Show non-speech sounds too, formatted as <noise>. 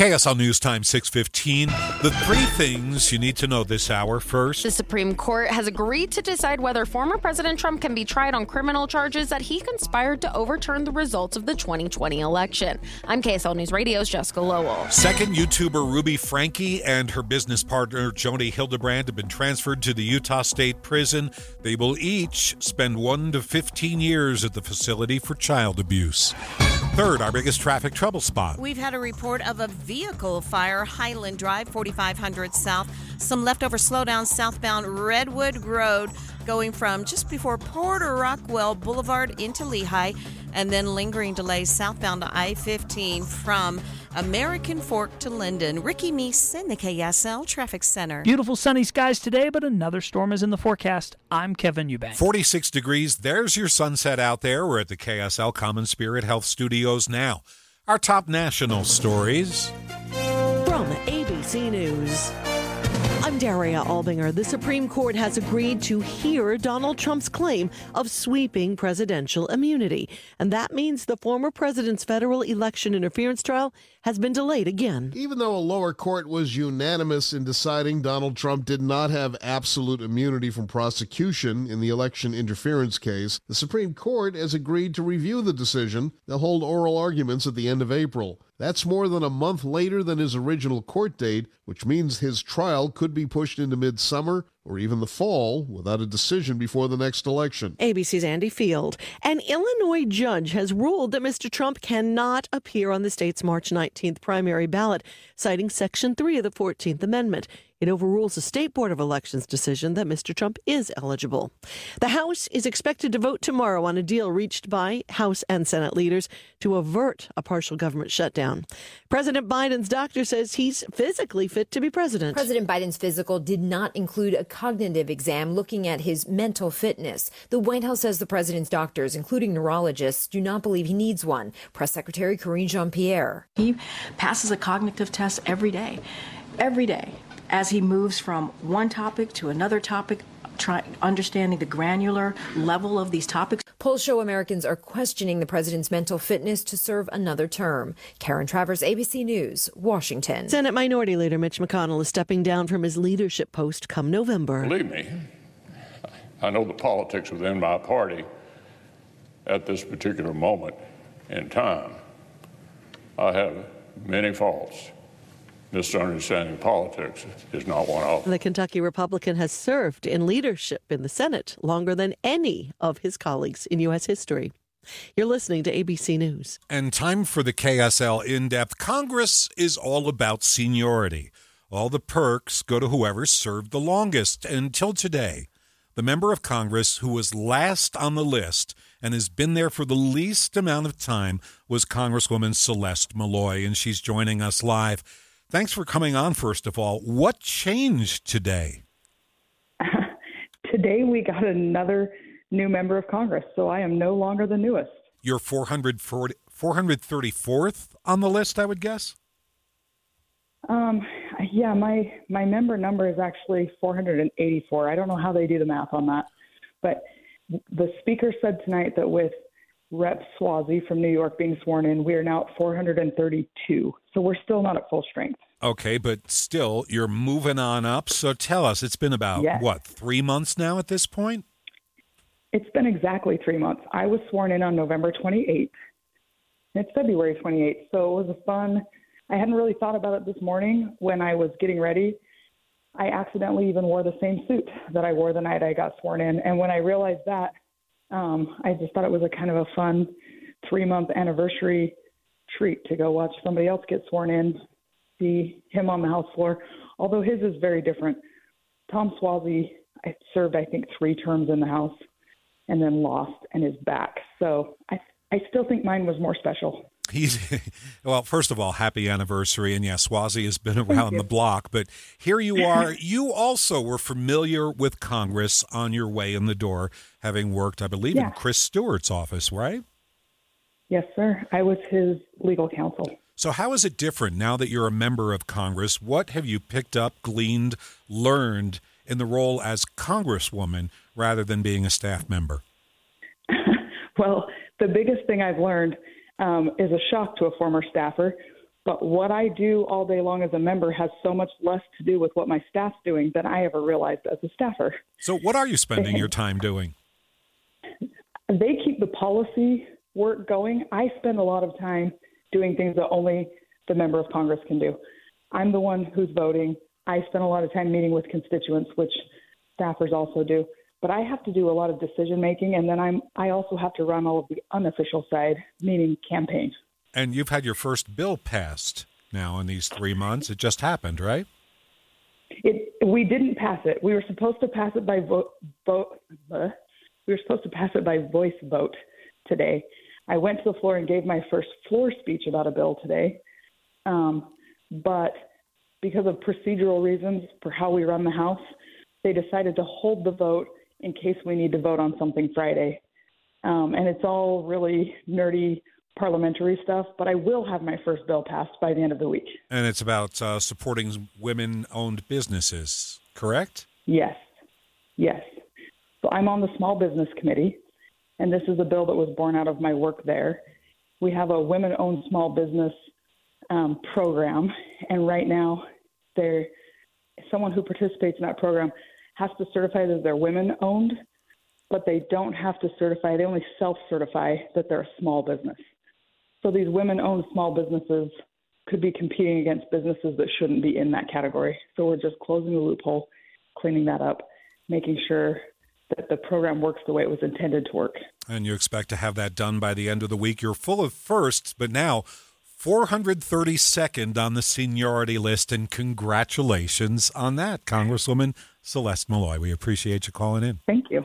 KSL News Time 615. The three things you need to know this hour. First, The Supreme Court has agreed to decide whether former President Trump can be tried on criminal charges that he conspired to overturn the results of the 2020 election. I'm KSL News Radio's Jessica Lowell. Second, YouTuber Ruby Franke and her business partner Jodi Hildebrandt have been transferred to the Utah State Prison. They will each spend 1 to 15 years at the facility for child abuse. Third, our biggest traffic trouble spot. We've had a report of a vehicle fire, Highland Drive, 4500 South. Some leftover slowdown southbound Redwood Road, going from just before Porter Rockwell Boulevard into Lehi, and then lingering delays southbound to I 15 from American Fork to Lindon. Ricky Meese in the KSL Traffic Center. Beautiful sunny skies today, but another storm is in the forecast. I'm Kevin Eubank. 46 degrees. There's your sunset out there. We're at the KSL Common Spirit Health Studios now. Our top national stories. From ABC News. I'm Daria Albinger. The Supreme Court has agreed to hear Donald Trump's claim of sweeping presidential immunity. And that means the former president's federal election interference trial has been delayed again. Even though a lower court was unanimous in deciding Donald Trump did not have absolute immunity from prosecution in the election interference case, the Supreme Court has agreed to review the decision. They'll hold oral arguments at the end of April. That's more than a month later than his original court date, which means his trial could be pushed into midsummer or even the fall without a decision before the next election. ABC's Andy Field. An Illinois judge has ruled that Mr. Trump cannot appear on the state's March 19th primary ballot, citing Section 3 of the 14th Amendment. It overrules the State Board of Elections decision that Mr. Trump is eligible. The House is expected to vote tomorrow on a deal reached by House and Senate leaders to avert a partial government shutdown. President Biden's doctor says he's physically fit to be president. President Biden's physical did not include a cognitive exam looking at his mental fitness. The White House says the president's doctors, including neurologists, do not believe he needs one. Press Secretary Karine Jean Pierre. He passes a cognitive test every day, every day, as he moves from one topic to another topic, try, understanding the granular level of these topics. Polls show Americans are questioning the president's mental fitness to serve another term. Karen Travers, ABC News, Washington. Senate Minority Leader Mitch McConnell is stepping down from his leadership post come November. Believe me, I know the politics within my party at this particular moment in time. I have many faults. Misunderstanding politics is not one of them. The Kentucky Republican has served in leadership in the Senate longer than any of his colleagues in U.S. history. You're listening to ABC News. And time for the KSL in depth. Congress is all about seniority. All the perks go to whoever served the longest until today. The member of Congress who was last on the list and has been there for the least amount of time was Congresswoman Celeste Maloy, and she's joining us live. Thanks for coming on, first of all. What changed today? <laughs> today we got another new member of Congress, so I am no longer the newest. You're 440, 434th on the list, I would guess? Um, yeah, my, my member number is actually 484. I don't know how they do the math on that. But the speaker said tonight that with Rep Suozzi from New York being sworn in, we are now at 432. So we're still not at full strength. Okay, but still, you're moving on up. So tell us, it's been about, Yes. what, three months now at this point? It's been exactly three months. I was sworn in on November 28th. It's February 28th, so it was a fun. I hadn't really thought about it this morning when I was getting ready. I accidentally even wore the same suit that I wore the night I got sworn in, and when I realized that, um, I just thought it was a kind of a fun three-month anniversary treat to go watch somebody else get sworn in, see him on the House floor. Although his is very different. Tom Suozzi served, I think, three terms in the House and then lost and is back. So I I still think mine was more special. He's <laughs> well. First of all, happy anniversary, and yes, Suozzi has been around the block. But here you are. <laughs> you also were familiar with Congress on your way in the door, having worked, I believe, in Chris Stewart's office, right? Yes, sir. I was his legal counsel. So, how is it different now that you're a member of Congress? What have you picked up, gleaned, learned in the role as Congresswoman rather than being a staff member? <laughs> Well, the biggest thing I've learned um, is a shock to a former staffer But what I do all day long as a member has so much less to do with what my staff's doing than I ever realized as a staffer. So, what are you spending your time doing? They keep the policy work going. I spend a lot of time doing things that only the member of Congress can do. I'm the one who's voting. I spend a lot of time meeting with constituents, which staffers also do. But I have to do a lot of decision making, and then I'm I also have to run all of the unofficial side, meaning campaigns. And you've had your first bill passed now in these three months. It just happened, right? It we didn't pass it. We were supposed to pass it by vote. vote uh, we were supposed to pass it by voice vote today. I went to the floor and gave my first floor speech about a bill today, um, but because of procedural reasons for how we run the House, they decided to hold the vote in case we need to vote on something Friday. Um, and it's all really nerdy parliamentary stuff, but I will have my first bill passed by the end of the week. And it's about uh, supporting women owned businesses, correct? Yes. Yes. So I'm on the Small Business Committee, and this is a bill that was born out of my work there. We have a women owned small business um, program, and right now, there, someone who participates in that program has to certify that they're women owned, but they don't have to certify, they only self certify that they're a small business. So these women owned small businesses could be competing against businesses that shouldn't be in that category. So we're just closing the loophole, cleaning that up, making sure that the program works the way it was intended to work. And you expect to have that done by the end of the week. You're full of firsts, but now 432nd on the seniority list, and congratulations on that, Congresswoman Celeste Maloy. We appreciate you calling in. Thank you.